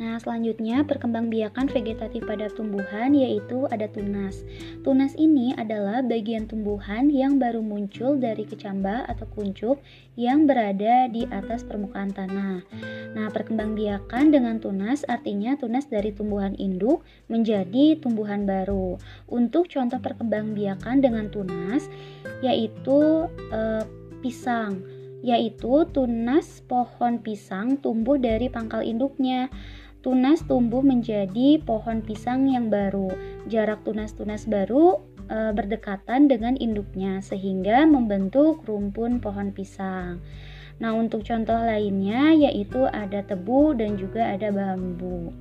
selanjutnya perkembangbiakan vegetatif pada tumbuhan yaitu ada tunas. Tunas ini adalah bagian tumbuhan yang baru muncul dari kecambah atau kuncup yang berada di atas permukaan tanah. Nah, perkembangbiakan dengan tunas artinya tunas dari tumbuhan induk menjadi tumbuhan baru. Untuk contoh perkembangbiakan dengan tunas yaitu eh, pisang yaitu tunas pohon pisang tumbuh dari pangkal induknya. Tunas tumbuh menjadi pohon pisang yang baru. Jarak tunas-tunas baru e, berdekatan dengan induknya sehingga membentuk rumpun pohon pisang. Nah, untuk contoh lainnya yaitu ada tebu dan juga ada bambu.